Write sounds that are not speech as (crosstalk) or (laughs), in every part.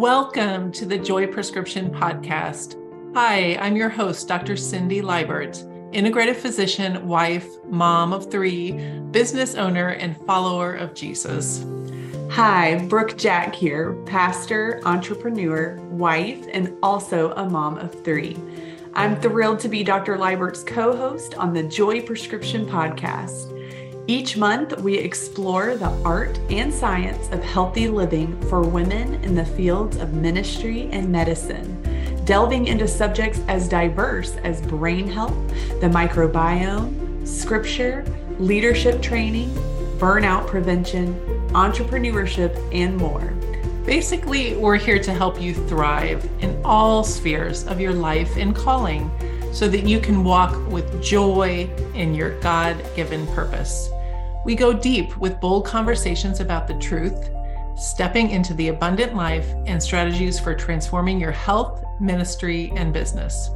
Welcome to the Joy Prescription Podcast. Hi, I'm your host, Dr. Cindy Liebert, integrative physician, wife, mom of three, business owner, and follower of Jesus. Hi, Brooke Jack here, pastor, entrepreneur, wife, and also a mom of three. I'm thrilled to be Dr. Liebert's co host on the Joy Prescription Podcast. Each month, we explore the art and science of healthy living for women in the fields of ministry and medicine, delving into subjects as diverse as brain health, the microbiome, scripture, leadership training, burnout prevention, entrepreneurship, and more. Basically, we're here to help you thrive in all spheres of your life and calling so that you can walk with joy in your God given purpose. We go deep with bold conversations about the truth, stepping into the abundant life, and strategies for transforming your health, ministry, and business.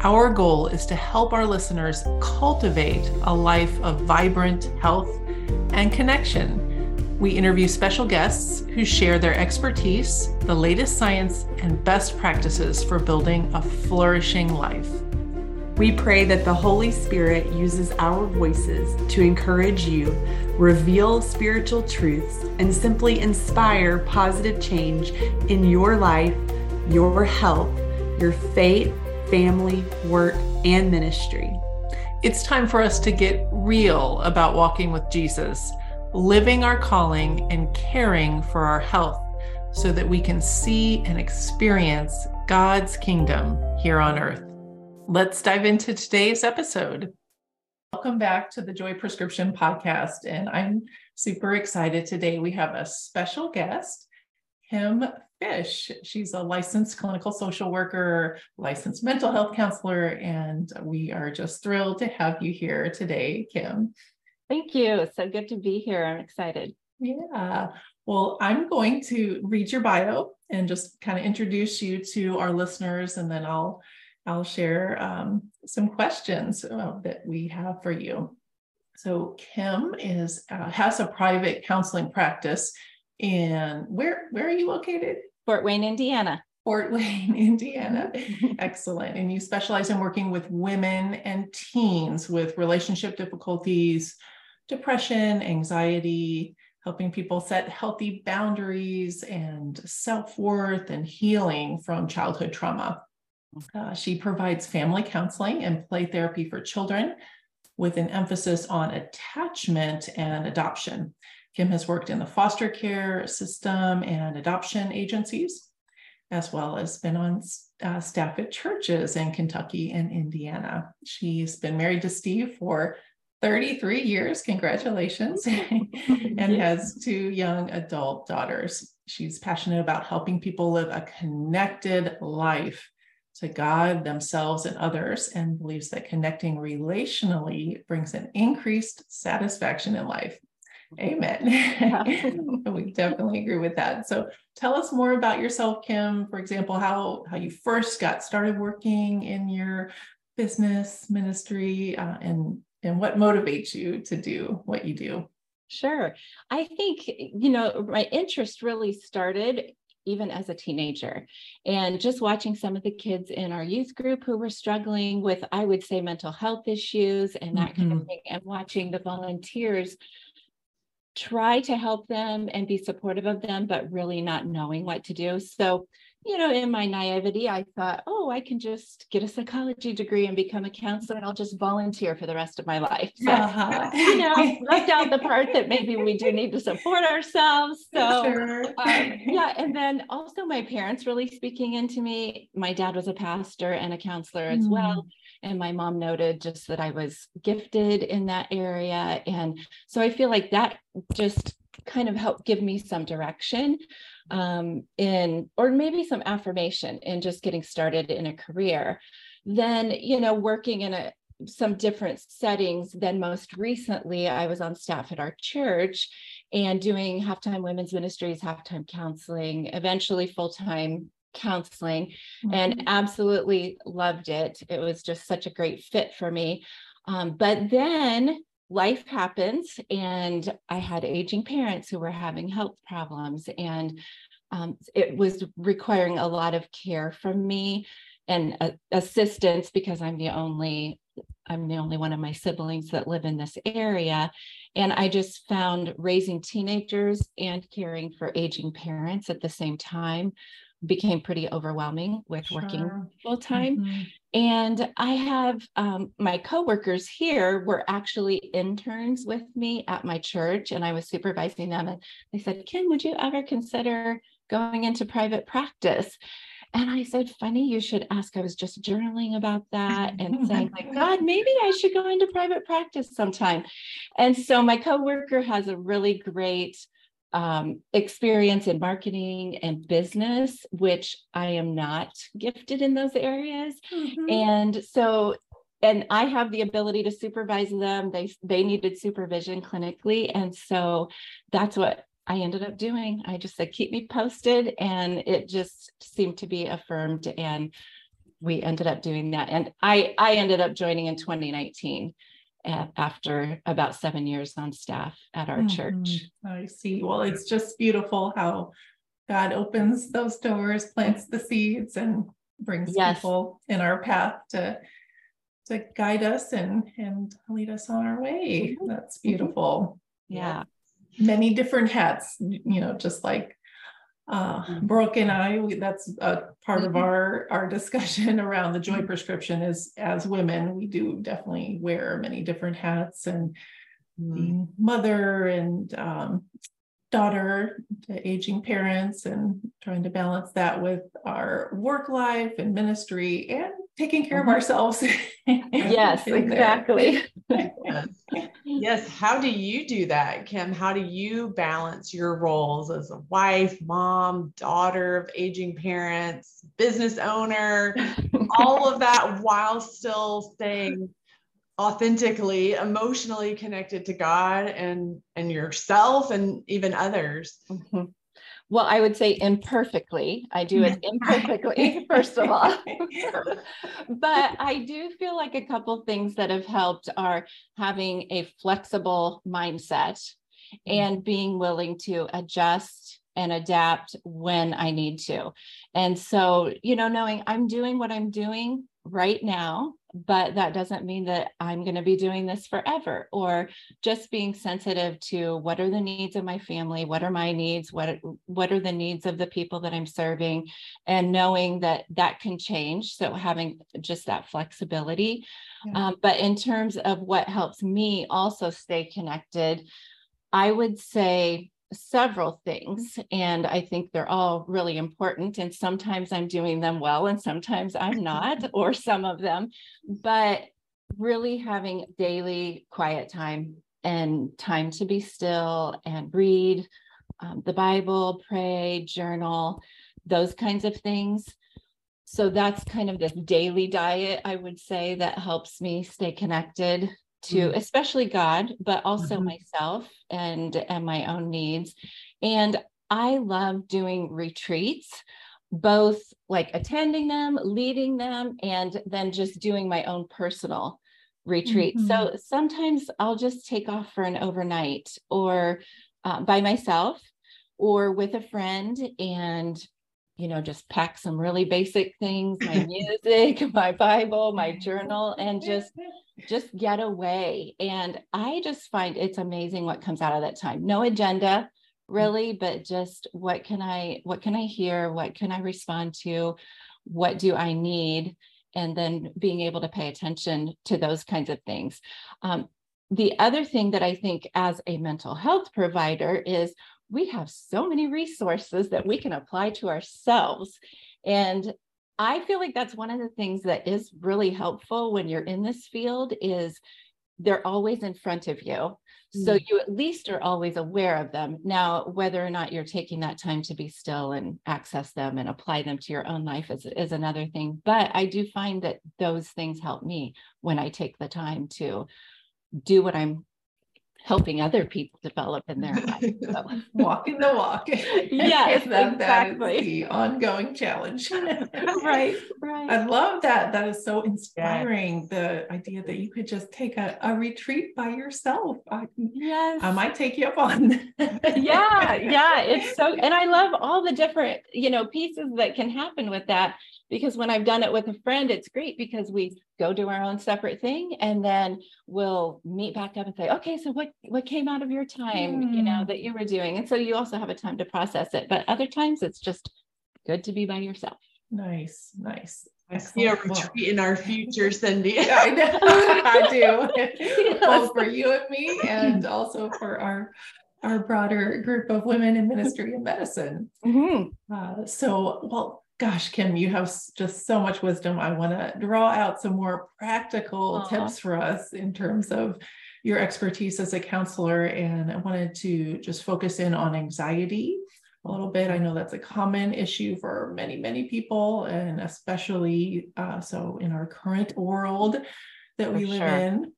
Our goal is to help our listeners cultivate a life of vibrant health and connection. We interview special guests who share their expertise, the latest science, and best practices for building a flourishing life. We pray that the Holy Spirit uses our voices to encourage you, reveal spiritual truths, and simply inspire positive change in your life, your health, your faith, family, work, and ministry. It's time for us to get real about walking with Jesus, living our calling, and caring for our health so that we can see and experience God's kingdom here on earth. Let's dive into today's episode. Welcome back to the Joy Prescription Podcast. And I'm super excited today. We have a special guest, Kim Fish. She's a licensed clinical social worker, licensed mental health counselor, and we are just thrilled to have you here today, Kim. Thank you. So good to be here. I'm excited. Yeah. Well, I'm going to read your bio and just kind of introduce you to our listeners, and then I'll I'll share um, some questions uh, that we have for you. So Kim is uh, has a private counseling practice in where where are you located? Fort Wayne, Indiana. Fort Wayne, (laughs) Indiana. Excellent. And you specialize in working with women and teens with relationship difficulties, depression, anxiety, helping people set healthy boundaries and self worth and healing from childhood trauma. Uh, she provides family counseling and play therapy for children with an emphasis on attachment and adoption. Kim has worked in the foster care system and adoption agencies, as well as been on uh, staff at churches in Kentucky and Indiana. She's been married to Steve for 33 years. Congratulations. (laughs) and has two young adult daughters. She's passionate about helping people live a connected life to God, themselves, and others, and believes that connecting relationally brings an increased satisfaction in life. Amen. Yeah. (laughs) we definitely agree with that. So tell us more about yourself, Kim. For example, how how you first got started working in your business ministry, uh, and and what motivates you to do what you do. Sure. I think, you know, my interest really started even as a teenager. And just watching some of the kids in our youth group who were struggling with, I would say, mental health issues and that mm-hmm. kind of mm-hmm. thing, and watching the volunteers try to help them and be supportive of them, but really not knowing what to do. So you know, in my naivety, I thought, oh, I can just get a psychology degree and become a counselor and I'll just volunteer for the rest of my life. So, uh-huh. (laughs) you know, (laughs) left out the part that maybe we do need to support ourselves. (laughs) So, sure. um, yeah. And then also, my parents really speaking into me. My dad was a pastor and a counselor as mm. well. And my mom noted just that I was gifted in that area. And so I feel like that just kind of helped give me some direction um, in, or maybe some affirmation in just getting started in a career. Then, you know, working in a some different settings. Then most recently, I was on staff at our church and doing halftime women's ministries, halftime counseling, eventually full time counseling, mm-hmm. and absolutely loved it. It was just such a great fit for me. Um, but then life happens and i had aging parents who were having health problems and um, it was requiring a lot of care from me and uh, assistance because I'm the only I'm the only one of my siblings that live in this area. And I just found raising teenagers and caring for aging parents at the same time became pretty overwhelming with sure. working full time. Mm-hmm. And I have um, my coworkers here were actually interns with me at my church, and I was supervising them. And they said, Kim, would you ever consider going into private practice? And I said, funny, you should ask. I was just journaling about that (laughs) and saying, like, God, maybe I should go into private practice sometime. And so my coworker has a really great um, experience in marketing and business, which I am not gifted in those areas. Mm-hmm. And so and I have the ability to supervise them. They they needed supervision clinically, and so that's what I ended up doing. I just said, keep me posted. And it just seemed to be affirmed. And we ended up doing that. And I, I ended up joining in 2019 after about seven years on staff at our mm-hmm. church. I see. Well, it's just beautiful how God opens those doors, plants the seeds, and brings yes. people in our path to to guide us and and lead us on our way. Mm-hmm. That's beautiful. Yeah many different hats, you know, just like uh. Brooke and I, we, that's a part of mm-hmm. our our discussion (laughs) around the joy mm-hmm. prescription is as women, we do definitely wear many different hats and being mother and um, daughter to aging parents and trying to balance that with our work life and ministry and taking care mm-hmm. of ourselves. yes, (laughs) exactly. yes. yes. How do you do that, Kim? How do you balance your roles as a wife, mom, daughter of aging parents, business owner, all of that while still staying authentically emotionally connected to god and and yourself and even others mm-hmm. Well i would say imperfectly i do it imperfectly (laughs) first of all (laughs) but i do feel like a couple things that have helped are having a flexible mindset mm-hmm. and being willing to adjust and adapt when I need to. And so, you know, knowing I'm doing what I'm doing right now but that doesn't mean that I'm going to be doing this forever or just being sensitive to what are the needs of my family, what are my needs, what what are the needs of the people that I'm serving and knowing that that can change so having just that flexibility. Yeah. Um, but in terms of what helps me also stay connected, I would say several things and i think they're all really important and sometimes i'm doing them well and sometimes i'm not (laughs) or some of them but really having daily quiet time and time to be still and read um, the bible pray journal those kinds of things. So that's kind of this daily diet i would say that helps me stay connected to mm especially God, but also mm-hmm. myself and and my own needs. And I love doing retreats, both like attending them, leading them, and then just doing my own personal retreat. Mm-hmm. So sometimes I'll just take off for an overnight or uh, by myself or with a friend and you know just pack some really basic things my (laughs) music my bible my journal and just just get away. And I just find it's amazing what comes out of that time. No agenda really, but just what can I what can I hear? What can I respond to? What do I need? And then being able to pay attention to those kinds of things. Um, the other thing that I think as a mental health provider is we have so many resources that we can apply to ourselves. And I feel like that's one of the things that is really helpful when you're in this field is they're always in front of you. So mm. you at least are always aware of them. Now, whether or not you're taking that time to be still and access them and apply them to your own life is, is another thing. But I do find that those things help me when I take the time to do what I'm helping other people develop in their life. So. (laughs) Walking the walk. yes, that, exactly. the ongoing challenge. (laughs) right, right. I love that. That is so inspiring. The idea that you could just take a, a retreat by yourself. I, yes. I might take you up on yeah, yeah. (laughs) It's so, and I love all the different, you know, pieces that can happen with that because when I've done it with a friend, it's great because we go do our own separate thing and then we'll meet back up and say, okay, so what what came out of your time, mm. you know, hmm. that you were doing? And so you also have a time to process it. But other times it's just good to be by yourself. Nice, nice. I see a retreat in our future, (laughs) Cindy. I know, (laughs) I do. (laughs) Both for you and me, and also for our our broader group of women in ministry and medicine. Mm-hmm. Uh, so, well, gosh, Kim, you have just so much wisdom. I want to draw out some more practical Aww. tips for us in terms of your expertise as a counselor. And I wanted to just focus in on anxiety a little bit. I know that's a common issue for many, many people, and especially uh, so in our current world that we for live sure. in.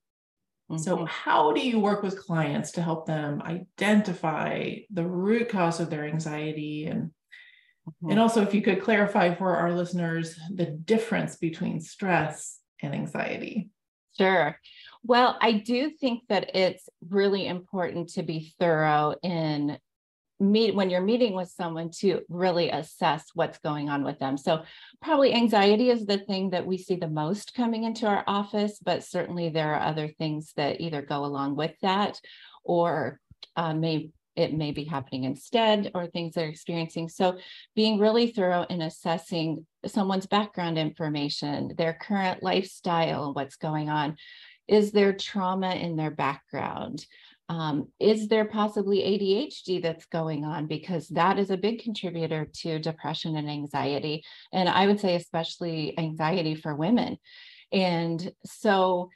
Mm-hmm. So, how do you work with clients to help them identify the root cause of their anxiety and Mm-hmm. And also, if you could clarify for our listeners the difference between stress and anxiety. Sure. Well, I do think that it's really important to be thorough in meet when you're meeting with someone to really assess what's going on with them. So probably anxiety is the thing that we see the most coming into our office, but certainly there are other things that either go along with that or uh, may it may be happening instead or things they're experiencing. So being really thorough in assessing someone's background information, their current lifestyle, what's going on. Is there trauma in their background? Um, is there possibly ADHD that's going on? Because that is a big contributor to depression and anxiety. And I would say, especially anxiety for women. And so,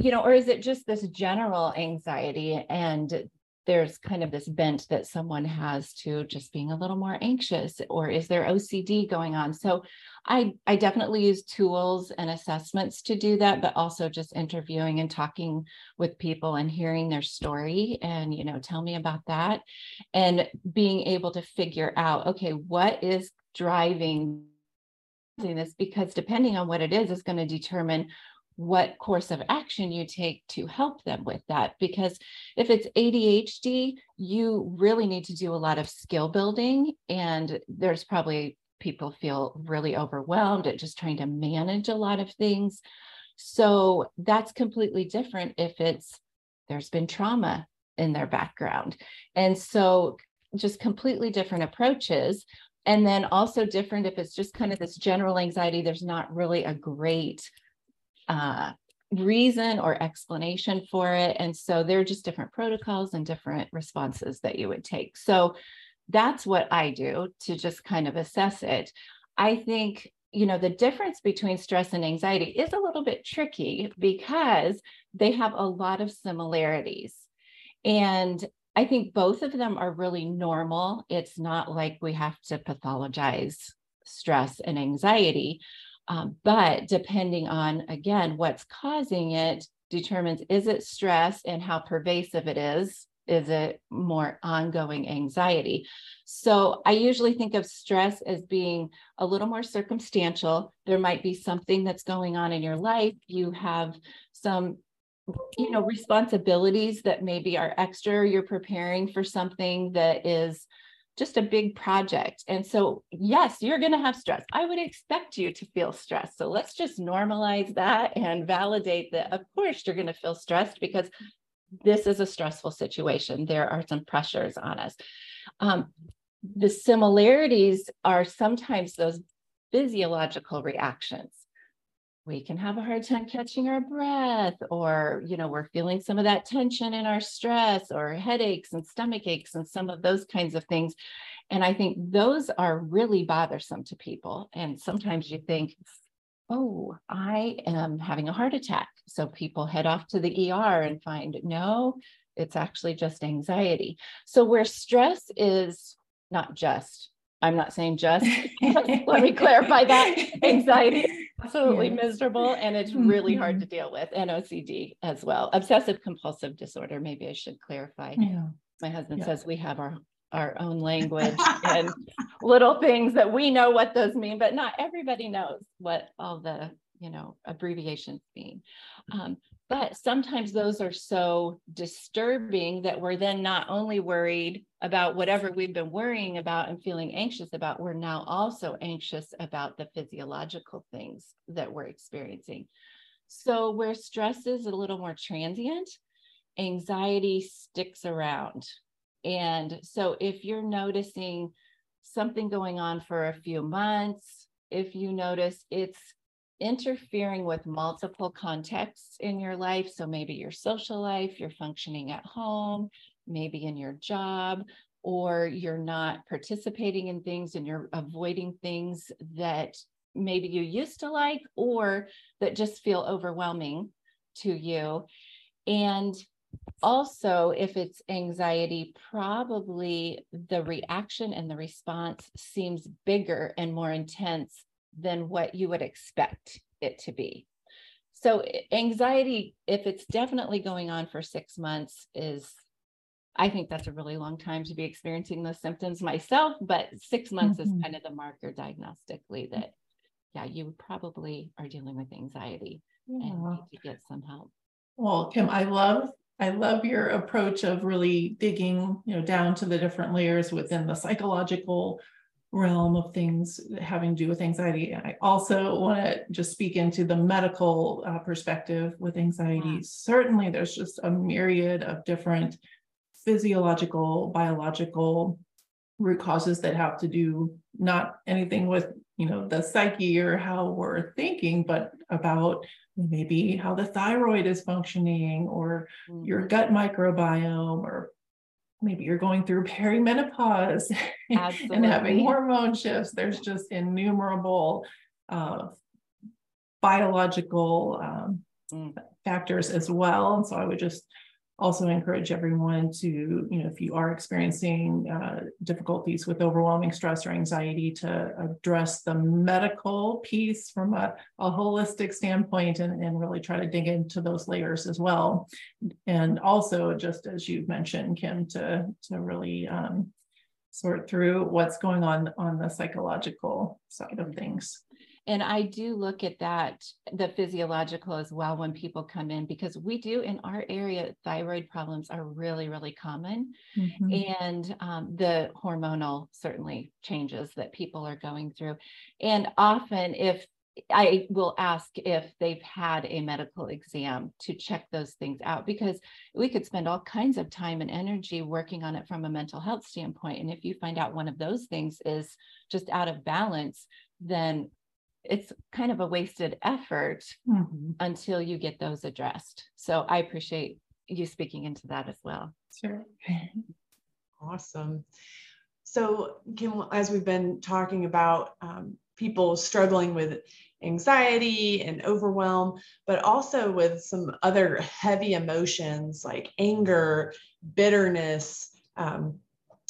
you know, or is it just this general anxiety and there's kind of this bent that someone has to just being a little more anxious or is there ocd going on? So i i definitely use tools and assessments to do that but also just interviewing and talking with people and hearing their story and you know tell me about that. And being able to figure out okay what is driving this? Because depending on what it is is going to determine what course of action you take to help them with that. Because if it's ADHD, you really need to do a lot of skill building. And there's probably people feel really overwhelmed at just trying to manage a lot of things. So that's completely different if it's there's been trauma in their background. And so just completely different approaches. And then also different if it's just kind of this general anxiety, there's not really a great uh, reason or explanation for it. And so there are just different protocols and different responses that you would take. So that's what I do to just kind of assess it. I think, you know, the difference between stress and anxiety is a little bit tricky because they have a lot of similarities. And I think both of them are really normal. It's not like we have to pathologize stress and anxiety. Um, but depending on, again, what's causing it determines is it stress and how pervasive it is? Is it more ongoing anxiety? So I usually think of stress as being a little more circumstantial. There might be something that's going on in your life. You have some you know responsibilities that maybe are extra you're preparing for something that is just a big project. And so, yes, you're going to have stress. I would expect you to feel stressed. So let's just normalize that and validate that, of course, you're going to feel stressed because this is a stressful situation. There are some pressures on us. Um, the similarities are sometimes those physiological reactions we can have a hard time catching our breath or you know we're feeling some of that tension in our stress or headaches and stomach aches and some of those kinds of things. And i think those are really bothersome to people. And sometimes you think oh i am having a heart attack. So people head off to the er and find no it's actually just anxiety. So where stress is not just I'm not saying just, (laughs) (laughs) let me clarify that. Anxiety, absolutely miserable, and it's really mm-hmm. hard to deal with, and OCD as well. Obsessive compulsive disorder, maybe I should clarify. Yeah. My husband yeah. says we have our our own language (laughs) and little things that we know what those mean, but not everybody knows what all the you know abbreviations mean. Um, but sometimes those are so disturbing that we're then not only worried about whatever we've been worrying about and feeling anxious about, we're now also anxious about the physiological things that we're experiencing. So, where stress is a little more transient, anxiety sticks around. And so, if you're noticing something going on for a few months, if you notice it's interfering with multiple contexts in your life. So maybe your social life, you're functioning at home, maybe in your job, or you're not participating in things and you're avoiding things that maybe you used to like or that just feel overwhelming to you. And also, if it's anxiety, probably the reaction and the response seems bigger and more intense than what you would expect it to be. So, anxiety, if it's definitely going on for six months, is I think that's a really long time to be experiencing those symptoms myself, but six months mm-hmm. is kind of the marker diagnostically that, yeah, you probably are dealing with anxiety yeah. and need to get some help. Well, Kim, I love I love your approach of really digging, you know, down to the different layers within the psychological realm of things having to do with anxiety. I also want to just speak into the medical uh, perspective with anxiety. Wow. Certainly, there's just a myriad of different physiological, biological root causes that have to do not anything with you know the psyche or how we're thinking but about maybe how the thyroid is functioning or mm. your gut microbiome or maybe you're going through perimenopause (laughs) and having hormone shifts. There's just innumerable uh, biological um, mm. factors as well. And so I would just also encourage everyone to, you know, if you are experiencing uh, difficulties with overwhelming stress or anxiety, to address the medical piece from a, a holistic standpoint and, and really try to dig into those layers as well. And also, just as you mentioned, Kim, to, to really um, sort through what's going on on the psychological side of things. And I do look at that, the physiological as well, when people come in, because we do in our area, thyroid problems are really, really common. Mm-hmm. And um, the hormonal certainly changes that people are going through. And often, if I will ask if they've had a medical exam to check those things out because we could spend all kinds of time and energy working on it from a mental health standpoint. And if you find out one of those things is just out of balance, then it's kind of a wasted effort mm-hmm. until you get those addressed. So I appreciate you speaking into that as well. Sure. awesome. So, Kim, as we've been talking about um, people struggling with anxiety and overwhelm, but also with some other heavy emotions like anger, bitterness, um,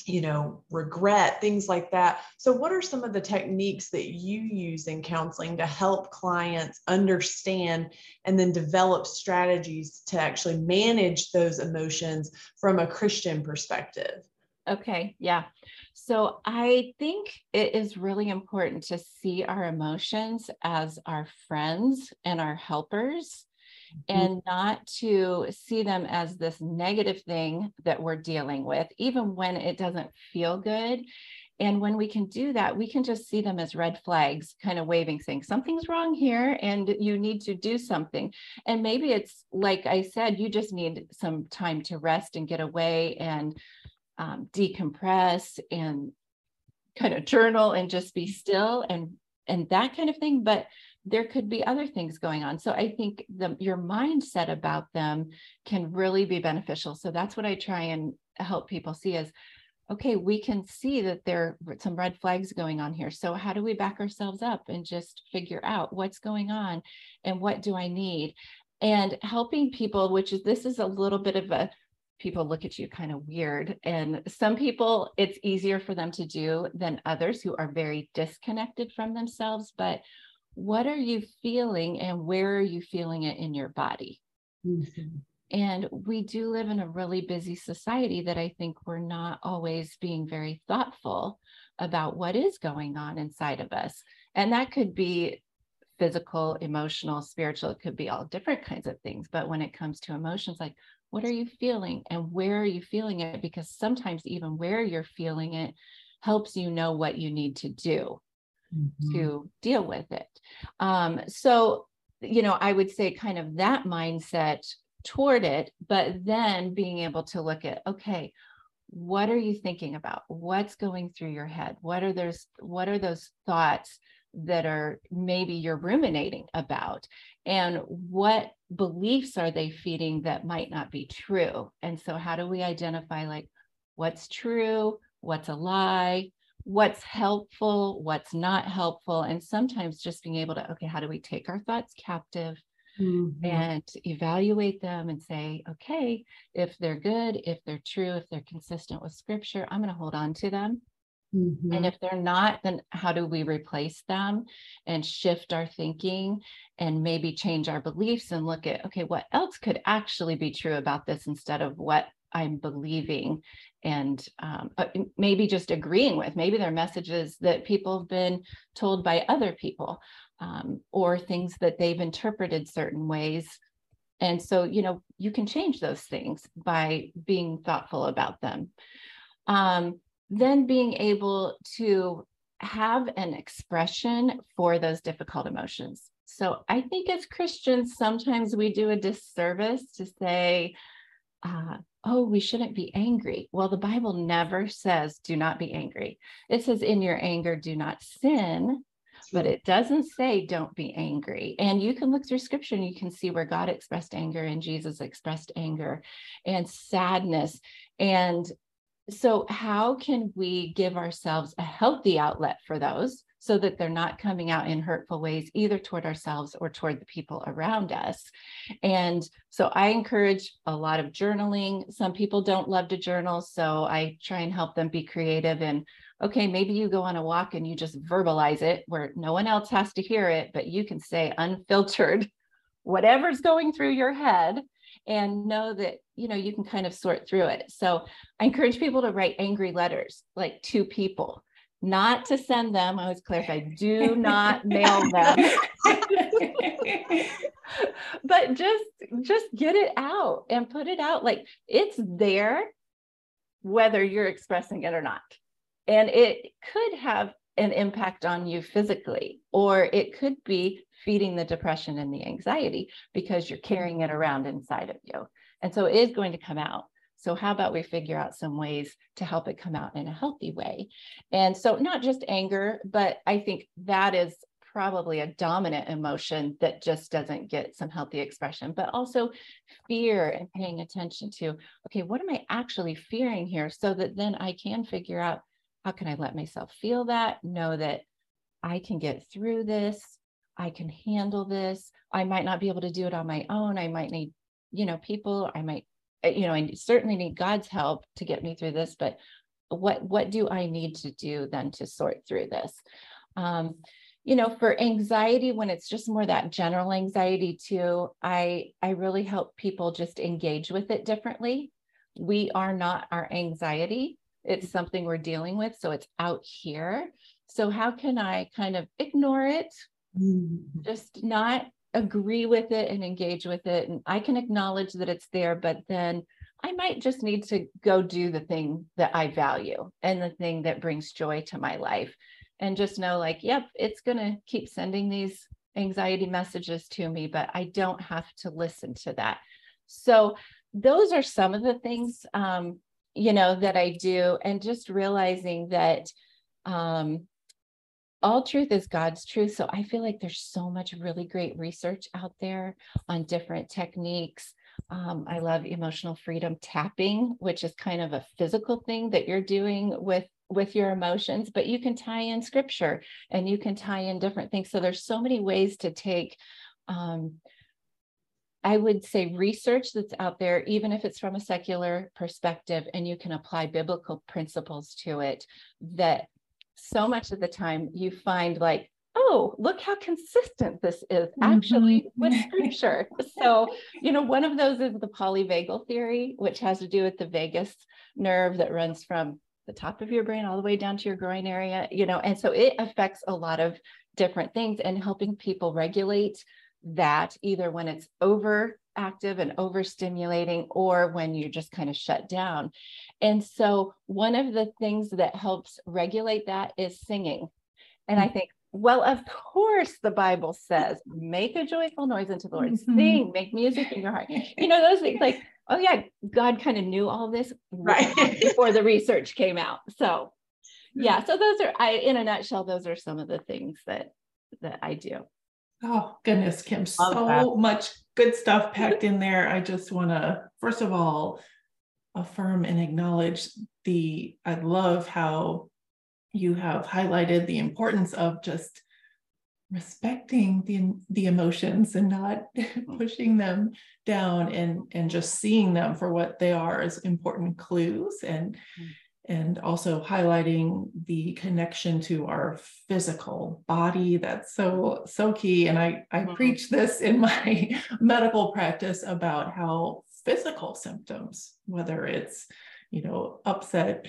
you know, regret, things like that. So, what are some of the techniques that you use in counseling to help clients understand and then develop strategies to actually manage those emotions from a Christian perspective? Okay, yeah. So, I think it is really important to see our emotions as our friends and our helpers. And not to see them as this negative thing that we're dealing with, even when it doesn't feel good. And when we can do that, we can just see them as red flags, kind of waving, saying something's wrong here and you need to do something. And maybe it's like I said, you just need some time to rest and get away and um, decompress and kind of journal and just be still and and that kind of thing. But there could be other things going on. So I think the, your mindset about them can really be beneficial. So that's what I try and help people see is okay, we can see that there are some red flags going on here. So how do we back ourselves up and just figure out what's going on and what do I need? And helping people, which is this is a little bit of a people look at you kind of weird. And some people, it's easier for them to do than others who are very disconnected from themselves. But what are you feeling and where are you feeling it in your body? Mm-hmm. And we do live in a really busy society that I think we're not always being very thoughtful about what is going on inside of us. And that could be physical, emotional, spiritual, it could be all different kinds of things. But when it comes to emotions, like what are you feeling and where are you feeling it? Because sometimes even where you're feeling it helps you know what you need to do mm-hmm. to deal with it. Um, so, you know, I would say kind of that mindset toward it, but then being able to look at, okay, what are you thinking about? What's going through your head? What are those, what are those thoughts that are maybe you're ruminating about? And what beliefs are they feeding that might not be true? And so how do we identify like what's true, what's a lie, what's helpful, what's not helpful, and sometimes just being able to, okay, how do we take our thoughts captive mm-hmm. and evaluate them and say, okay, if they're good, if they're true, if they're consistent with scripture, I'm going to hold on to them. Mm-hmm. And if they're not, then how do we replace them and shift our thinking and maybe change our beliefs and look at, okay, what else could actually be true about this instead of what I'm believing and um, uh, maybe just agreeing with. Maybe they're messages that people have been told by other people um, or things that they've interpreted certain ways. And so, you know, you can change those things by being thoughtful about them. Um, then being able to have an expression for those difficult emotions. So I think as Christians, sometimes we do a disservice to say, uh, oh, we shouldn't be angry. Well, the Bible never says, do not be angry. It says, in your anger, do not sin, but it doesn't say, don't be angry. And you can look through scripture and you can see where God expressed anger and Jesus expressed anger and sadness. And so, how can we give ourselves a healthy outlet for those? So that they're not coming out in hurtful ways, either toward ourselves or toward the people around us. And so I encourage a lot of journaling. Some people don't love to journal, so I try and help them be creative and okay, maybe you go on a walk and you just verbalize it where no one else has to hear it, but you can say unfiltered (laughs) whatever's going through your head and know that you know you can kind of sort through it so i encourage people to write angry letters like to people not to send them. I always clarify, do not mail them. (laughs) but just just get it out and put it out like it's there whether you're expressing it or not. And it could have an impact on you physically or it could be feeding the depression and the anxiety because you're carrying it around inside of you. And so it is going to come out. So, how about we figure out some ways to help it come out in a healthy way? And so, not just anger, but I think that is probably a dominant emotion that just doesn't get some healthy expression, but also fear and paying attention to, okay, what am I actually fearing here? So that then I can figure out how can I let myself feel that, know that I can get through this, I can handle this. I might not be able to do it on my own. I might need, you know, people, I might you know, I certainly need God's help to get me through this, but what what do I need to do then to sort through this? Um, you know, for anxiety, when it's just more that general anxiety too, I I really help people just engage with it differently. We are not our anxiety. It's something we're dealing with. So it's out here. So how can I kind of ignore it? Mm-hmm. Just not agree with it and engage with it. And I can acknowledge that it's there, but then I might just need to go do the thing that I value and the thing that brings joy to my life. And just know, like, yep, it's going to keep sending these anxiety messages to me, but I don't have to listen to that. So, those are some of the things, um, you know, that I do. And just realizing that um, all truth is God's truth. So I feel like there's so much really great research out there on different techniques. Um, I love emotional freedom tapping, which is kind of a physical thing that you're doing with with your emotions, but you can tie in scripture and you can tie in different things. So there's so many ways to take um, I would say research that's out there, even if it's from a secular perspective, and you can apply biblical principles to it, that so much of the time you find like, oh, look how consistent this is actually mm-hmm. with (laughs) scripture. so, you know, one of those is the polyvagal theory, which has to do with the vagus nerve that runs from the top of your brain all the way down to your groin area, you know, and so it affects a lot of different things and helping people regulate that either when it's overactive and overstimulating or when you're just kind of shut down. And so one of the things that helps regulate that is singing. And I mm. think, well, of course, the Bible says, make a joyful noise unto the Lord, mm-hmm. sing, make music in your heart. You know, those things like, oh, yeah, God kind of knew all this right (laughs) before the research came out. So, yeah, so those are, I, in a nutshell, those are some of the things that that I do. Oh, goodness, Kim, Love so that. much good stuff packed in there. I just want to, first of all, affirm and acknowledge the, I love how you have highlighted the importance of just respecting the the emotions and not (laughs) pushing them down and and just seeing them for what they are as important clues and mm and also highlighting the connection to our physical body that's so so key and i i mm-hmm. preach this in my (laughs) medical practice about how physical symptoms whether it's you know upset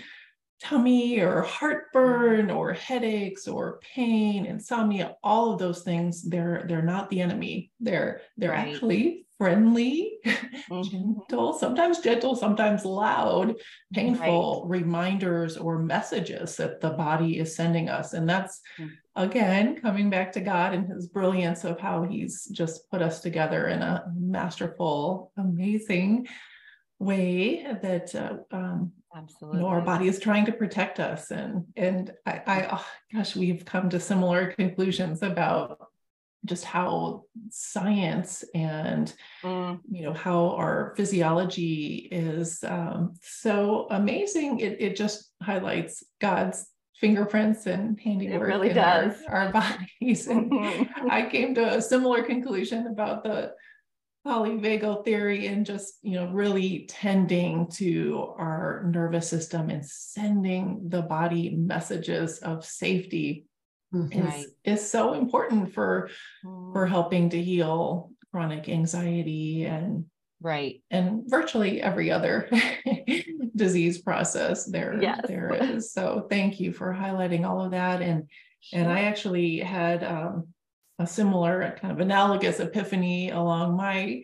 tummy or heartburn mm-hmm. or headaches or pain insomnia all of those things they're they're not the enemy they're they're right. actually friendly, (laughs) mm-hmm. gentle, sometimes gentle, sometimes loud, painful right. reminders or messages that the body is sending us. And that's, mm-hmm. again, coming back to God and his brilliance of how he's just put us together in a masterful, amazing way that uh, um, absolutely you know, our body is trying to protect us and and i, I oh, gosh we've come to similar conclusions about just how science and mm. you know how our physiology is um, so amazing. It, it just highlights god's fingerprints and handiwork it really does our, our (laughs) bodies. And (laughs) i came to a similar conclusion about the polyvagal theory and just you know really tending to our nervous system and sending the body messages of safety mm-hmm. is, is so important for for helping to heal chronic anxiety and right and virtually every other (laughs) disease process there yes. there is so thank you for highlighting all of that and sure. and i actually had um, a similar kind of analogous epiphany along my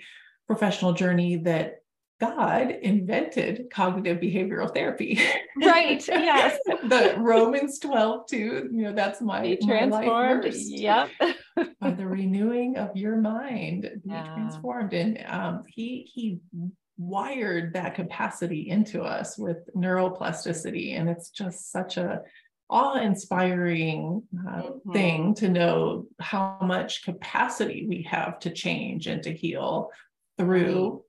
professional journey that God invented cognitive behavioral therapy. Right. (laughs) Yes. the Romans 12, too. You know, that's my, be transformed. My yep. (laughs) By the renewing of your mind, be yeah. transformed. And um, he he wired that capacity into us with neuroplasticity. And it's just such a awe-inspiring uh, mm-hmm. thing to know how much capacity we have to change and to heal through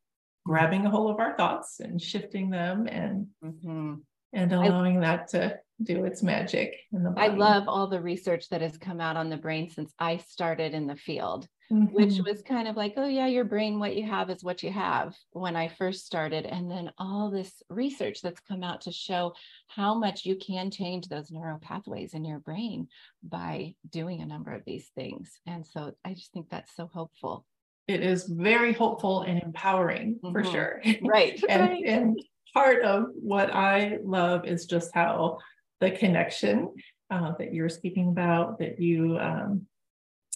grabbing a hold of our thoughts and shifting them and mm-hmm. and allowing I, that to do its magic in the body. I love all the research that has come out on the brain since I started in the field, mm-hmm. which was kind of like, oh yeah, your brain, what you have is what you have when I first started. And then all this research that's come out to show how much you can change those neural pathways in your brain by doing a number of these things. And so I just think that's so hopeful it is very hopeful and empowering mm-hmm. for sure. (laughs) Right. (laughs) and, right. and part of what I love is just how the connection uh, that you're speaking about, that you um,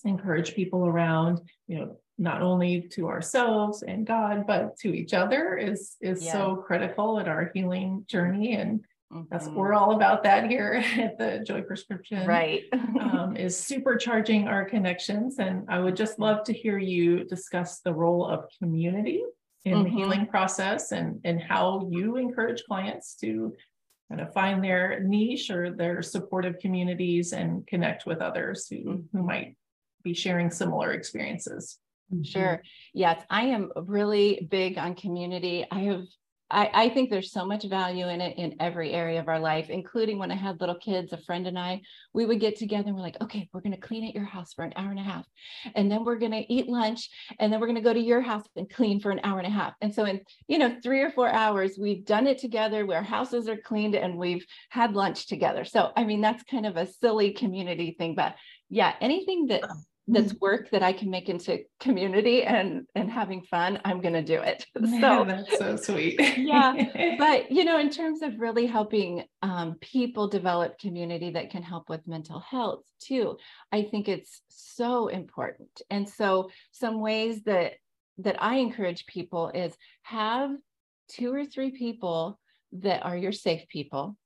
encourage people around, you know, not only to ourselves and God, but to each other is is yeah. so critical in our healing journey. And. That's we're all about that here (laughs) at the Joy Prescription. Right. (laughs) um, is supercharging our connections. And I would just love to hear you discuss the role of community in mm-hmm. the healing process and, and how you encourage clients to kind of find their niche or their supportive communities and connect with others who, who mm-hmm. might be sharing similar experiences. Sure. Yes, I am really big on community. I have I, I think there's so much value in it in every area of our life, including when I had little kids, a friend and I, we would get together and we're like, okay, we're going to clean at your house for an hour and a half. And then we're going to eat lunch. And then we're going to go to your house and clean for an hour and a half. And so in, you know, three or four hours, we've done it together where houses are cleaned and we've had lunch together. So, I mean, that's kind of a silly community thing, but yeah, anything that um, that's mm. work that I can make into community and and having fun, I'm going to do it. (laughs) So that's so sweet. yeah, (laughs) but you know, in terms of really helping um, people develop community that can help with mental health too, I think it's so important. And so, some ways that that I encourage people is have two or three people that are your safe people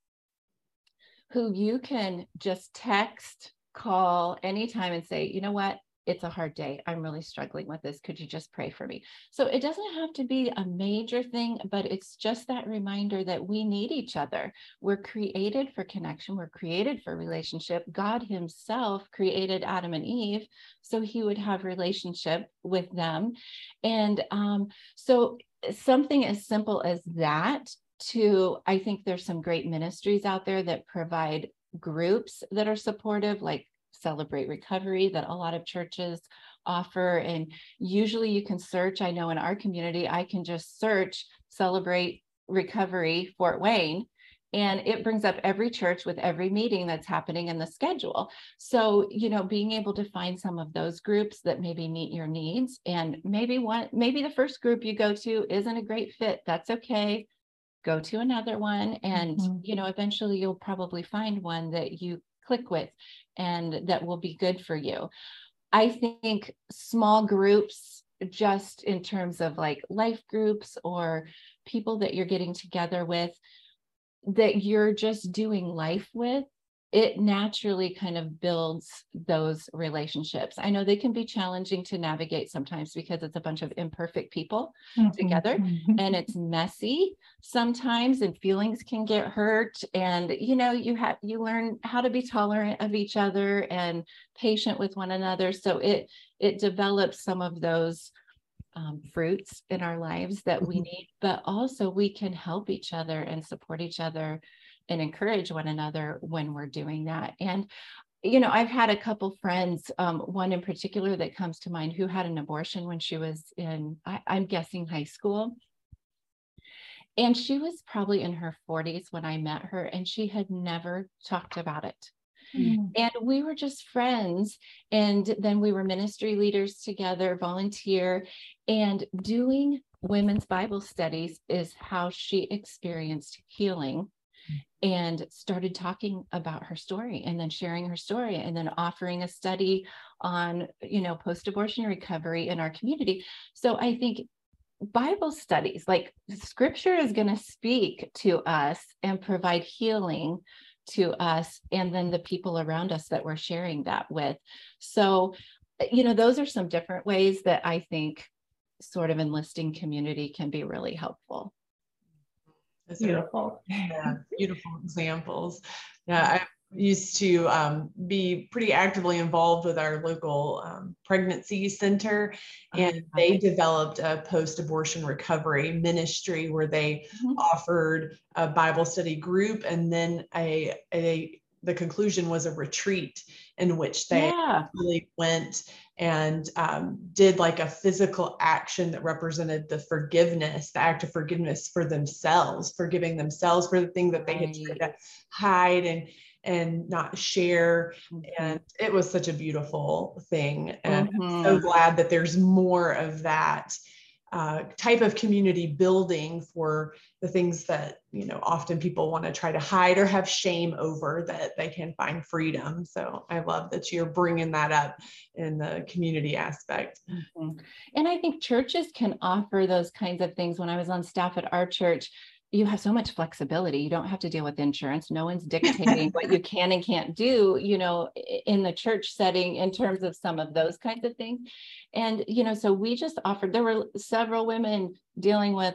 who you can just text call anytime and say, you know what, it's a hard day. I'm really struggling with this. Could you just pray for me? So it doesn't have to be a major thing, but it's just that reminder that we need each other. We're created for connection, we're created for relationship. God Himself created Adam and Eve so He would have relationship with them. And um, so something as simple as that to i think there's some great ministries out there that provide groups that are supportive, like Celebrate Recovery, that a lot of churches offer. And usually you can search. I know in our community, I can just search Celebrate Recovery Fort Wayne. And it brings up every church with every meeting that's happening in the schedule. So, you know, being able to find some of those groups that maybe meet your needs and maybe one, maybe the first group you go to isn't a great fit. That's okay go to another one and mm-hmm. you know eventually you'll probably find one that you click with and that will be good for you i think small groups just in terms of like life groups or people that you're getting together with that you're just doing life with it naturally kind of builds those relationships. I know they can be challenging to navigate sometimes because it's a bunch of imperfect people mm-hmm. together and it's messy sometimes and feelings can get hurt and you know you have you learn how to be tolerant of each other and patient with one another so it it develops some of those um, fruits in our lives that we mm-hmm. need but also we can help each other and support each other and encourage one another when we're doing that. And you know, I've had a couple friends, um, one in particular that comes to mind who had an abortion when she was in, I, I'm guessing, high school. And she was probably in her 40s when I met her, and she had never talked about it. Mm. And we were just friends. And then we were ministry leaders together, volunteer, and doing women's Bible studies is how she experienced healing and started talking about her story and then sharing her story and then offering a study on you know post-abortion recovery in our community. So i think bible studies like scripture is going to speak to us and provide healing to us and then the people around us that we're sharing that with. So you know those are some different ways that i think sort of enlisting community can be really helpful beautiful. Yeah, beautiful examples. Yeah, I used to um, be pretty actively involved with our local um, pregnancy center, oh, and they developed a post abortion recovery ministry where they mm-hmm. offered a Bible study group and then a, a the conclusion was a retreat in which they yeah. really went and um, did like a physical action that represented the forgiveness, the act of forgiveness for themselves, forgiving themselves for the thing that they had tried to hide and and not share. Mm-hmm. And it was such a beautiful thing. And mm-hmm. I'm so mm-hmm. glad that there's more of that uh, type of community building for the things that you know often people want to try to hide or have shame over that they can find freedom. So i love that you're bringing that up in the community aspect. Mm-hmm. and i think churches can offer those kinds of things. When i was on staff at our church you have so much flexibility. You don't have to deal with insurance. No one's dictating what you (laughs) can and can't do you know in the church setting in terms of some of those kinds of things. And you know so we just offered there were several women dealing with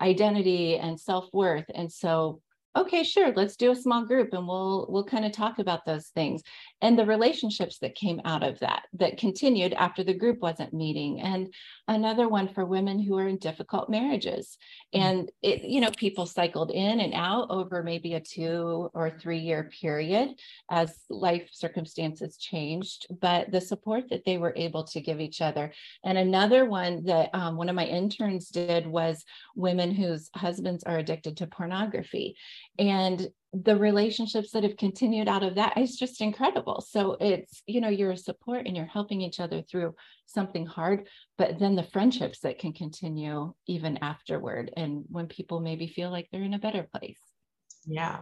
identity and self-worth. And so okay sure let's do a small group and we'll we'll kind of talk about those things. And the relationships that came out of that that continued after the group wasn't meeting. And another one for women who are in difficult marriages. Mm. and it you know people cycled in and out over maybe a two or three year period as life circumstances changed but the support that they were able to give each other. And another one that um, one of my interns did was women whose husbands are addicted to pornography. And the relationships that have continued out of that is just incredible so it's you know you're a support and you're helping each other through something hard but then the friendships that can continue even afterward and when people maybe feel like they're in a better place yeah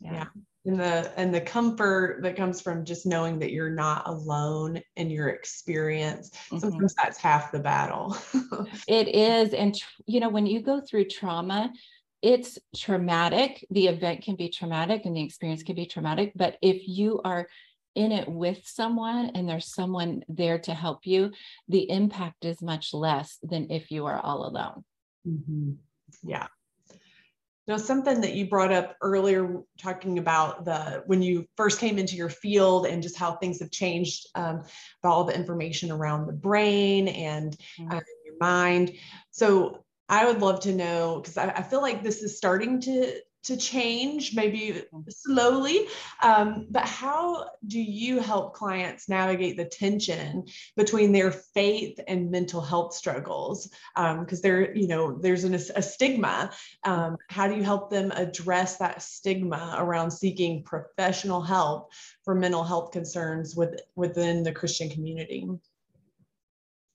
yeah, yeah. and the and the comfort that comes from just knowing that you're not alone in your experience mm-hmm. sometimes that's half the battle (laughs) it is and you know when you go through trauma it's traumatic. The event can be traumatic and the experience can be traumatic. But if you are in it with someone and there's someone there to help you, the impact is much less than if you are all alone. Mm-hmm. Yeah. Now, something that you brought up earlier, talking about the when you first came into your field and just how things have changed um, about all the information around the brain and mm-hmm. uh, your mind. So, I would love to know because I, I, feel like this is starting to to change, maybe slowly. Um, but how do you help clients navigate the tension between their faith and mental health struggles? Because um, there, you know, there's an, a stigma. Um, how do you help them address that stigma around seeking professional help for mental health concerns with, within the Christian community?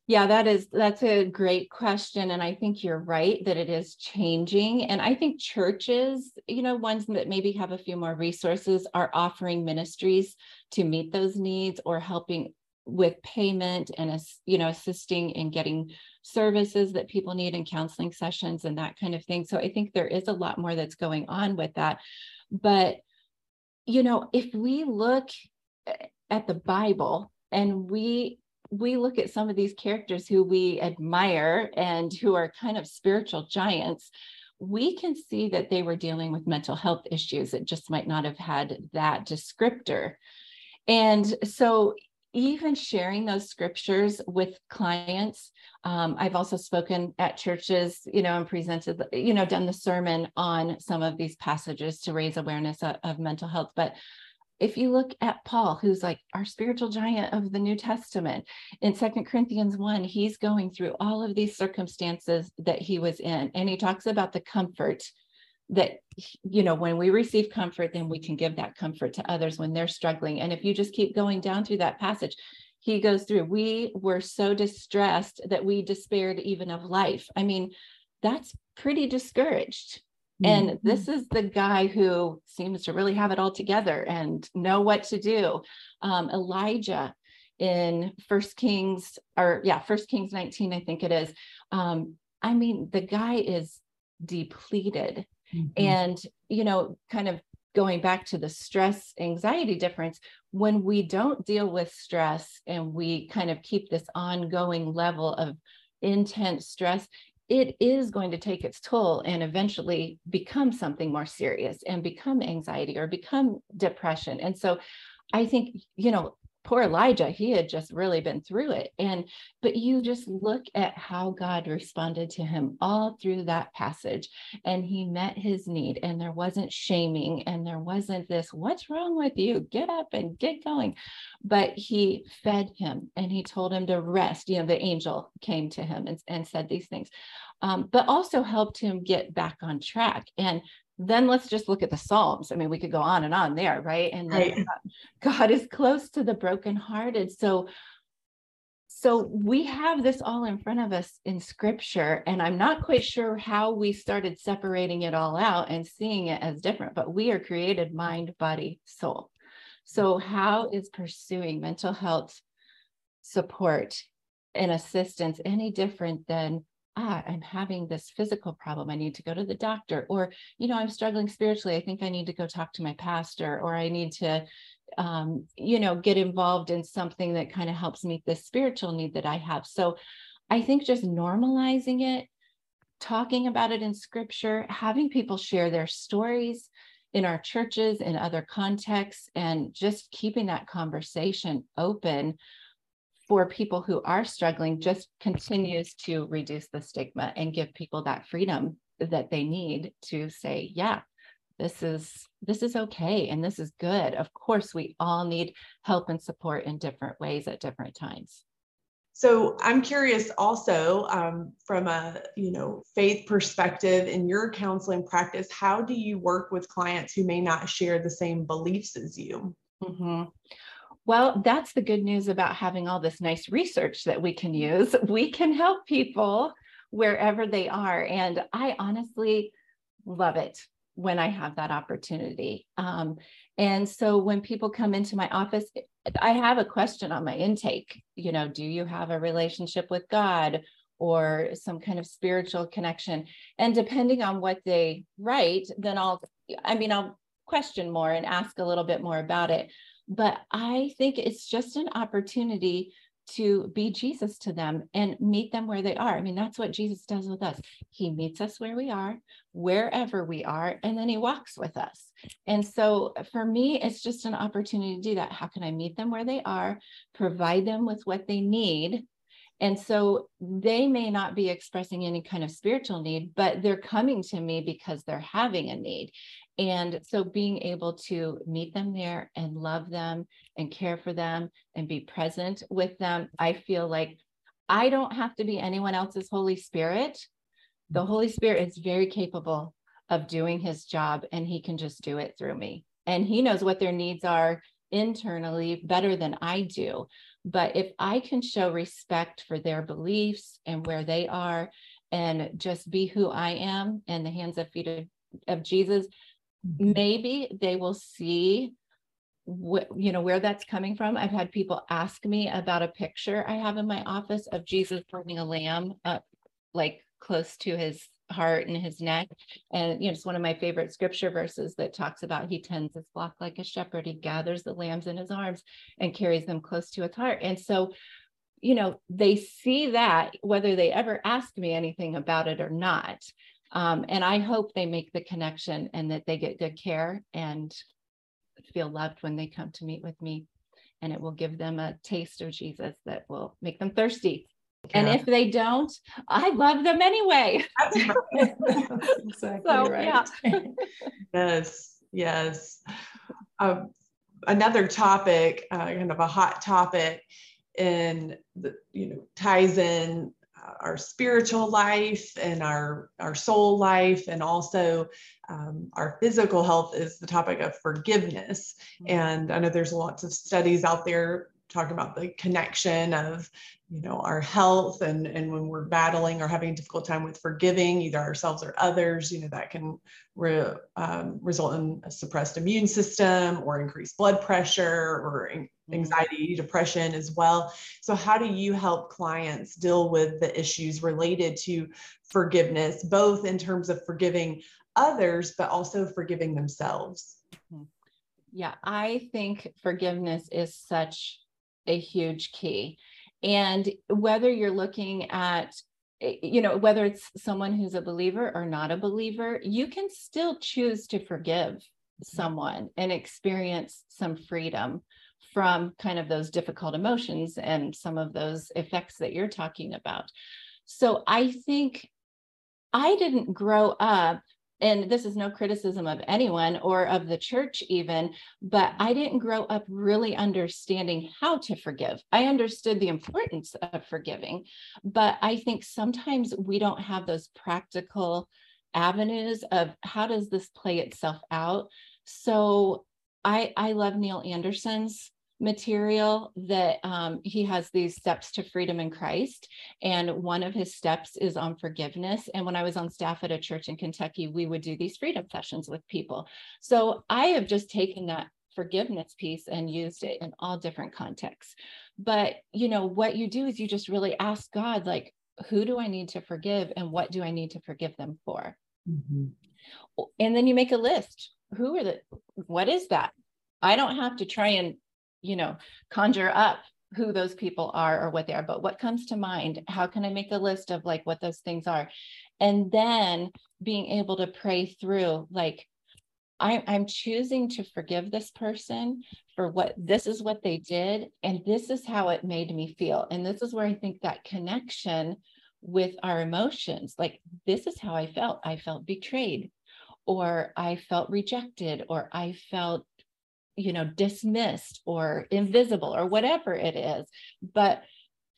Yeah, that is that's a great question and I think you're right that it is changing and I think churches, you know, ones that maybe have a few more resources are offering ministries to meet those needs or helping with payment and you know assisting in getting services that people need and counseling sessions and that kind of thing. So I think there is a lot more that's going on with that. But you know, if we look eh, at the Bible and we we look at some of these characters who we admire and who are kind of spiritual giants, we can see that they were dealing with mental health issues. It just might not have had that descriptor. And so, even sharing those scriptures with clients, um, I've also spoken at churches, you know, and presented, you know, done the sermon on some of these passages to raise awareness of, of mental health. But if you look at Paul, who's like our spiritual giant of the New Testament, in Second Corinthians 1, he's going through all of these circumstances that he was in. And he talks about the comfort that, you know, when we receive comfort, then we can give that comfort to others when they're struggling. And if you just keep going down through that passage, he goes through, we were so distressed that we despaired even of life. I mean, that's pretty discouraged and mm-hmm. this is the guy who seems to really have it all together and know what to do. Um, Elijah in First Kings, or yeah, First Kings 19, I think it is. Um, I mean, the guy is depleted. Mm-hmm. And, you know, kind of going back to the stress anxiety difference, when we don't deal with stress and we kind of keep this ongoing level of intense stress, it is going to take its toll and eventually become something more serious and become anxiety or become depression. And so I think, you know, poor Elijah, he had just really been through it. And, but you just look at how God responded to him all through that passage. And he met his need, and there wasn't shaming, and there wasn't this, what's wrong with you? Get up and get going. But he fed him and he told him to rest. You know, the angel came to him and, and said these things. Um, but also helped him get back on track. And then let's just look at the Psalms. I mean, we could go on and on there, right? And right. (laughs) God is close to the brokenhearted. So, so we have this all in front of us in scripture, and I'm not quite sure how we started separating it all out and seeing it as different, but we are created mind, body, soul. So, how is pursuing mental health support and assistance any different than ah, I'm having this physical problem. I need to go to the doctor. Or, you know, I'm struggling spiritually. I think I need to go talk to my pastor, or I need to, um, you know, get involved in something that kind of helps meet this spiritual need that I have. So I think just normalizing it, talking about it in scripture, having people share their stories, in our churches, in other contexts, and just keeping that conversation open for people who are struggling just continues to reduce the stigma and give people that freedom that they need to say, yeah, this is this is okay and this is good. Of course, we all need help and support in different ways at different times. So I'm curious also um, from a you know faith perspective in your counseling practice, how do you work with clients who may not share the same beliefs as you? Mm-hmm. Well, that's the good news about having all this nice research that we can use. (laughs) We can help people wherever they are, and I honestly love it when I have that opportunity. Um, and so when people come into my office, I have a question on my intake. You know, do you have a relationship with God or some kind of spiritual connection? And depending on what they write, then I'll, I mean, I'll question more and ask a little bit more about it. But I think it's just an opportunity to be Jesus to them and meet them where they are. I mean, that's what Jesus does with us. He meets us where we are, wherever we are, and then he walks with us. And so for me, it's just an opportunity to do that. How can I meet them where they are, provide them with what they need? And so they may not be expressing any kind of spiritual need, but they're coming to me because they're having a need. And so being able to meet them there and love them and care for them and be present with them, I feel like I don't have to be anyone else's Holy Spirit. The mm. Holy Spirit is very capable of doing his job and he can just do it through me. And he knows what their needs are internally better than I do. But if I can show respect for their beliefs and where they are and just be who I am in the hands and feet of, of Jesus, Mm-hmm. Maybe they will see you know where that's coming from. I've had people ask me about a picture i have in my office of jesus holding a lamb up like close to his heart and his neck. And you know it's one of my favorite scripture verses that talks about he tends his flock like a shepherd. He gathers the lambs in his arms and carries them close to his heart. And so you know they see that whether they ever ask me anything about it or not um, and I hope they make the connection and that they get good care and feel loved when they come to meet with me. And it will give them a taste of Jesus that will make them thirsty. Yeah. And if they don't, I love them anyway. (laughs) exactly so, right. Yeah. (laughs) yes, yes. Um, another topic, uh, kind of a hot topic, and the you know ties in our spiritual life and our our soul life and also um, our physical health is the topic of forgiveness mm-hmm. and i know there's lots of studies out there talking about the connection of you know our health and and when we're battling or having a difficult time with forgiving either ourselves or others you know that can re, um, result in a suppressed immune system or increased blood pressure or mm-hmm. Anxiety depression as well. So how do you help clients deal with the issues related to forgiveness both in terms of forgiving others but also forgiving themselves? Mm-hmm. yeah i think forgiveness is such a huge key. And whether you're looking at eh, you know whether it's someone who's a believer or not a believer you can still choose to forgive someone and experience some freedom from kind of those difficult emotions and some of those effects that you're talking about. So i think i didn't grow up and this is no criticism of anyone or of the church even but i didn't grow up really understanding how to forgive. I understood the importance of forgiving but i think sometimes we don't have those practical avenues of how does this play itself out. So i i love neil anderson's material that um, he has these steps to freedom in Christ. And one of his steps is on forgiveness. And when I was on staff at a church in Kentucky, we would do these freedom sessions with people. So I have just taken that forgiveness piece and used it in all different contexts. But, you know, what you do is you just really ask God, like, who do I need to forgive and what do I need to forgive them for? Mm-hmm. And then you make a list. Who are the, what is that? I don't have to try and you know, conjure up who those people are or what they are, but what comes to mind? How can I make a list of like what those things are? And then being able to pray through like, I, I'm choosing to forgive this person for what this is what they did, and this is how it made me feel. And this is where I think that connection with our emotions like, this is how I felt. I felt betrayed, or I felt rejected, or I felt, you know, dismissed or invisible, or whatever it is. But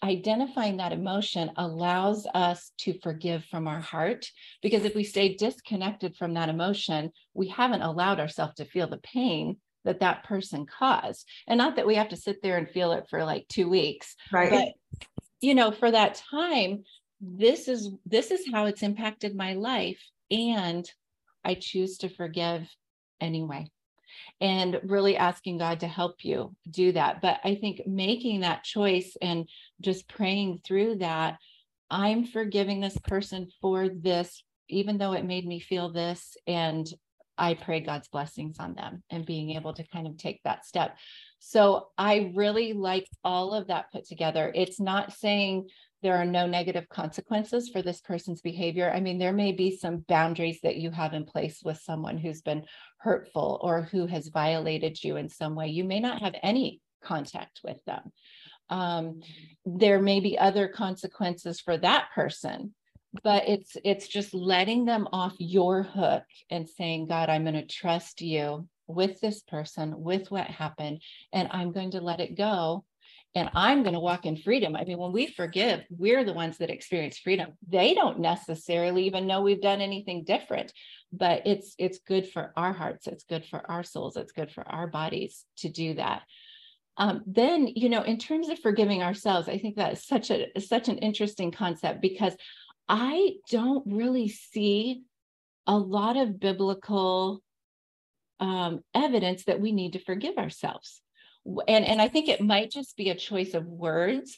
identifying that emotion allows us to forgive from our heart because if we stay disconnected from that emotion we haven't allowed ourselves to feel the pain that that person caused. And not that we have to sit there and feel it for like 2 weeks right. but you know for that time this is this is how it's impacted my life and i choose to forgive anyway and really asking God to help you do that. But I think making that choice and just praying through that, I'm forgiving this person for this, even though it made me feel this. And I pray God's blessings on them and being able to kind of take that step. So I really like all of that put together. It's not saying there are no negative consequences for this person's behavior. I mean, there may be some boundaries that you have in place with someone who's been hurtful or who has violated you in some way. You may not have any contact with them. Um, there may be other consequences for that person, but it's it's just letting them off your hook and saying, God, I'm going to trust you with this person, with what happened, and I'm going to let it go and I'm going to walk in freedom. I mean, when we forgive, we're the ones that experience freedom. They don't necessarily even know we've done anything different, but it's it's good for our hearts, it's good for our souls, it's good for our bodies to do that. Um, then, you know, in terms of forgiving ourselves, I think that is such a such an interesting concept because I don't really see a lot of biblical um, evidence that we need to forgive ourselves and and i think it might just be a choice of words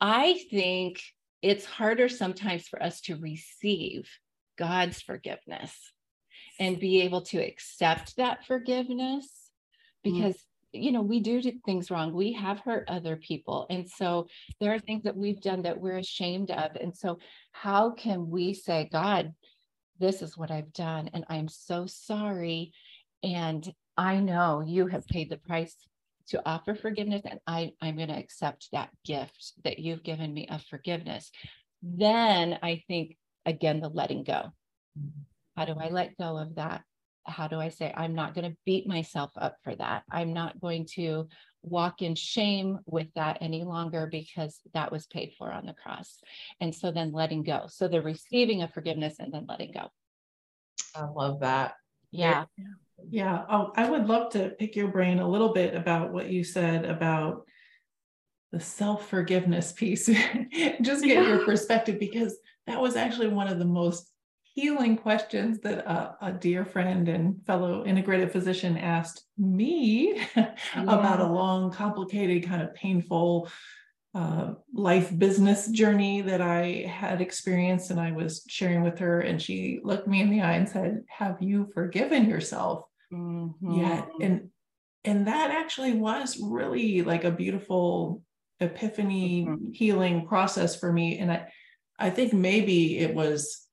i think it's harder sometimes for us to receive god's forgiveness and be able to accept that forgiveness mm. because mm. you know we do things wrong we have hurt other people and so there are things that we've done that we're ashamed of and so how can we say god this is what i've done and i'm so sorry and i know you have paid the price to offer forgiveness and I, I'm going to accept that gift that you've given me of forgiveness. Then I think, again, the letting go. Mm-hmm. How do I let go of that? How do I say, I'm not going to beat myself up for that? I'm not going to walk in shame with that any longer because that was paid for on the cross. And so then letting go. So the receiving of forgiveness and then letting go. I love that. Yeah. Yeah, oh, I would love to pick your brain a little bit about what you said about the self forgiveness piece. (laughs) Just get yeah. your perspective because that was actually one of the most healing questions that a, a dear friend and fellow integrative physician asked me yeah. (laughs) about a long, complicated, kind of painful uh, life business journey that I had experienced. And I was sharing with her, and she looked me in the eye and said, Have you forgiven yourself mm-hmm. yet? And and that actually was really like a beautiful epiphany mm-hmm. healing process for me. And I I think maybe it was,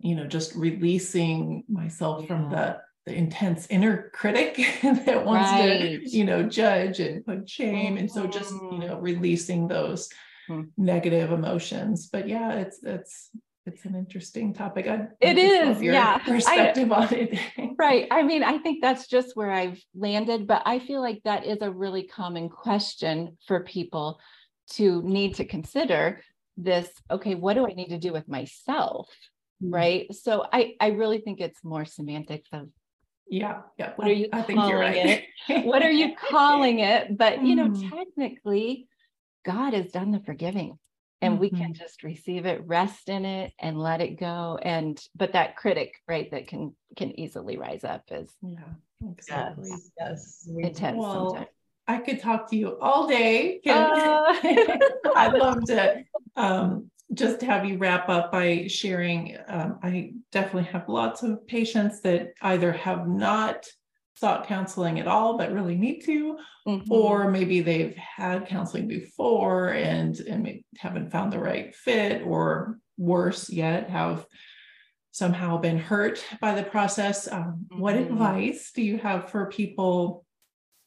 you know, just releasing myself yeah. from the the intense inner critic (laughs) that wants right. to you know judge and put shame and so just you mm-hmm. know releasing those mm-hmm. negative emotions but yeah it's it's it's an interesting topic. I, it is, yeah. Perspective I, on it. (laughs) right. I mean, I think that's just where I've landed, but I feel like that is a really common question for people to need to consider this. Okay, what do I need to do with myself? Mm-hmm. Right. So I, I really think it's more semantics of yeah yeah what are you I, calling right. it what are you calling it but you know mm. technically god has done the forgiving and mm-hmm. we can mm-hmm. just receive it rest in it and let it go and but that critic right that can can easily rise up is yeah exactly yes, yes. intense well, sometimes. I could talk to you all day. Uh, (laughs) I'd love to um, just to have you wrap up by sharing. Um, I definitely have lots of patients that either have not sought counseling at all but really need to, mm-hmm. or maybe they've had counseling before and, and haven't found the right fit, or worse yet, have somehow been hurt by the process. Um, mm-hmm. What advice do you have for people,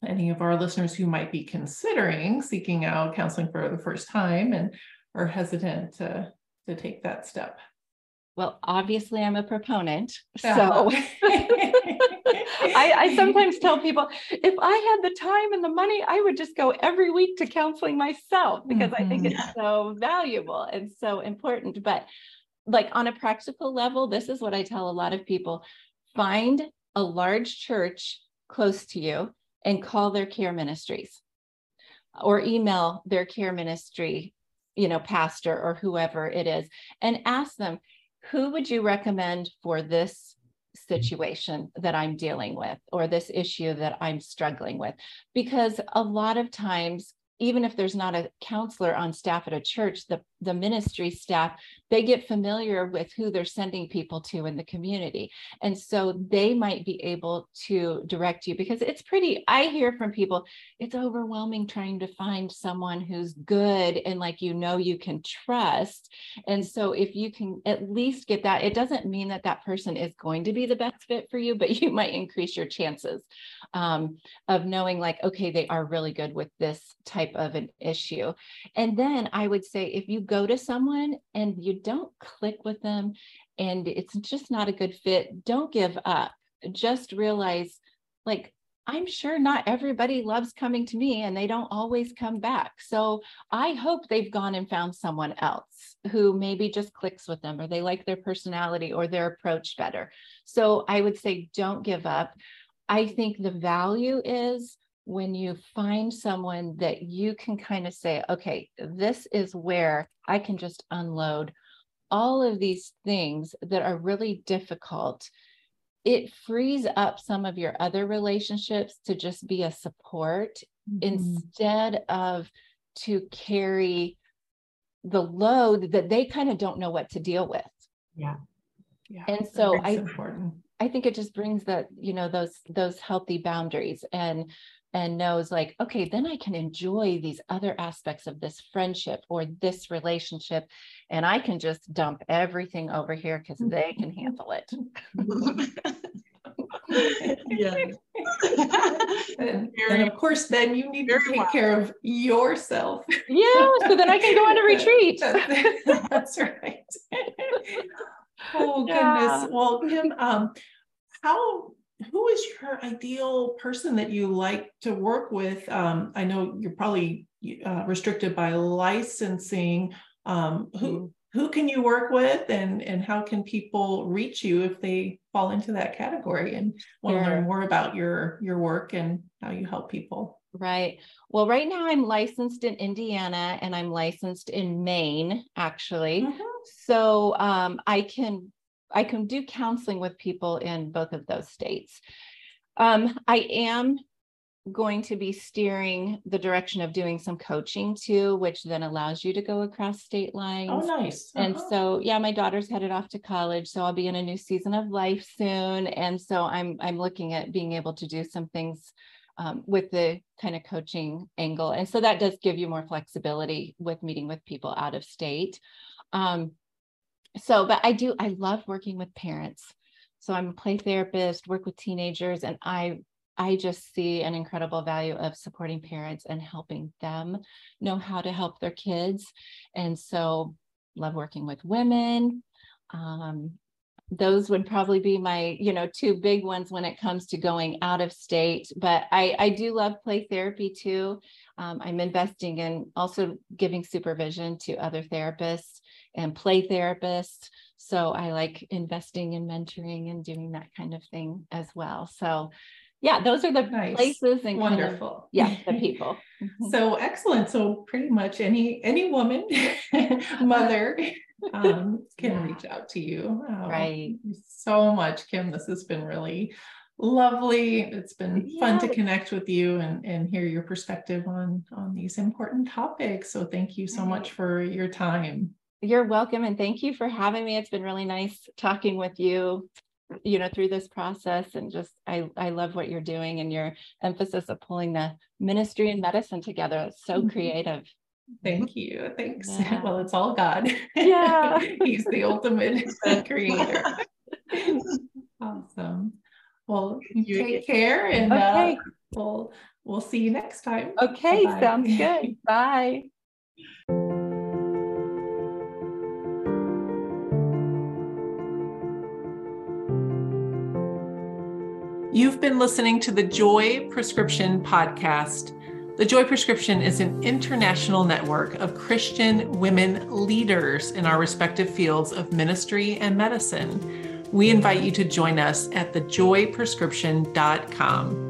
any of our listeners who might be considering seeking out counseling for the first time and are hesitant to, to take that step? Well, obviously, I'm a proponent. (laughs) So I, I, sometimes tell people if I had the time and the money, I would just go every week to counseling myself because mm-hmm. I think it's mm-hmm. so valuable and so important. But like on a practical level, this is what I tell a lot of people find a large church close to you and call their care ministries or email their care ministry you know pastor or whoever it is and ask them who would you recommend for this situation that I'm dealing with or this issue that I'm struggling with? Because a lot of times even if there's not a counselor on staff at a church, the, the ministry staff, they get familiar with who they're sending people to in the community. And so they might be able to direct you because it's pretty, I hear from people, it's overwhelming trying to find someone who's good and like you know you can trust. And so if you can at least get that, it doesn't mean that that person is going to be the best fit for you, but (laughs) you might increase your chances um, of knowing like, okay, they are really good with this type type of an issue. And then I would say if you go to someone and you don't click with them and it's just not a good fit, don't give up. Just realize like I'm sure not everybody loves coming to me and they don't always come back. So I hope they've gone and found someone else who maybe just clicks with them or they like their personality or their approach better. So I would say don't give up. I think the value is when you find someone that you can kind of say, okay, this is where I can just unload all of these things that are really difficult, it frees up some of your other relationships to just be a support mm-hmm. instead of to carry the load that they kind of don't know what to deal with. Yeah. Yeah. And so I important. I think it just brings that, you know, those those healthy boundaries and and knows like okay then i can enjoy these other aspects of this friendship or this relationship and i can just dump everything over here because they can (laughs) handle it. Yeah. (laughs) And, and, of course then you need to take care of yourself. Yeah so then i can go on a (laughs) retreat. That's, right. Oh goodness. Well kim um how who is your ideal person that you like to work with? Um, I know you're probably uh, restricted by licensing. Um, who mm-hmm. who can you work with, and and how can people reach you if they fall into that category and want to learn more about your your work and how you help people? Right. Well, right now I'm licensed in Indiana and I'm licensed in Maine, actually. Mm-hmm. So um, I can I can do counseling with people in both of those states. Um, I am going to be steering the direction of doing some coaching too, which then allows you to go across state lines. Oh, nice. Uh-huh. And so, yeah, my daughter's headed off to college, so I'll be in a new season of life soon. And so I'm I'm looking at being able to do some things um, with the kind of coaching angle. And so that does give you more flexibility with meeting with people out of state. Um, so but i do i love working with parents. So i'm a play therapist work with teenagers and i i just see an incredible value of supporting parents and helping them know how to help their kids. And so love working with women. Um, those would probably be my you know two big ones when it comes to going out of state. But i i do love play therapy too. Um, i'm investing in also giving supervision to other therapists and play therapists. So I like investing in mentoring and doing that kind of thing as well. So yeah, those are the nice. places and wonderful. Kind of, yeah, the people. Mm-hmm. so excellent. So pretty much any any woman, (laughs) mother (laughs) um, can yeah. reach out to you. Um, right. So much, Kim. This has been really lovely. It's been yeah. fun to connect with you and, and hear your perspective on on these important topics. So thank you so right. much for your time. You're welcome and thank you for having me. It's been really nice talking with you, you know, through this process and just I I love what you're doing and your emphasis of pulling the ministry and medicine together. It's so mm-hmm. creative. Thank you. Thanks. Yeah. Well, it's all God. Yeah. (laughs) He's the ultimate (laughs) creator. awesome. Well, take care and okay. uh, we'll we'll see you next time. Okay, Bye-bye. sounds good. (laughs) Bye. You've been listening to the Joy Prescription Podcast. The Joy Prescription is an international network of Christian women leaders in our respective fields of ministry and medicine. We invite you to join us at thejoyprescription.com.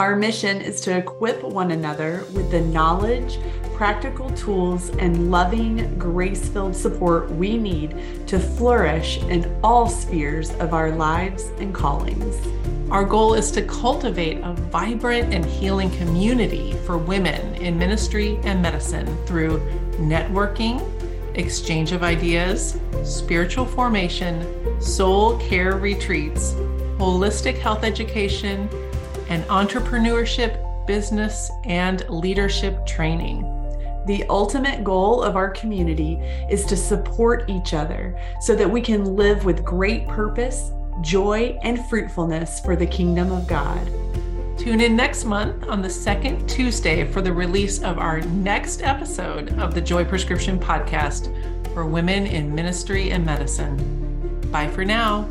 Our mission is to equip one another with the knowledge, practical tools, and loving, grace filled support we need to flourish in all spheres of our lives and callings. Our goal is to cultivate a vibrant and healing community for women in ministry and medicine through networking, exchange of ideas, spiritual formation, soul care retreats, holistic health education, and entrepreneurship, business, and leadership training. The ultimate goal of our community is to support each other so that we can live with great purpose joy, and fruitfulness for the kingdom of God. Tune in next month on the second Tuesday for the release of our next episode of the Joy Prescription Podcast for women in ministry and medicine. Bye for now.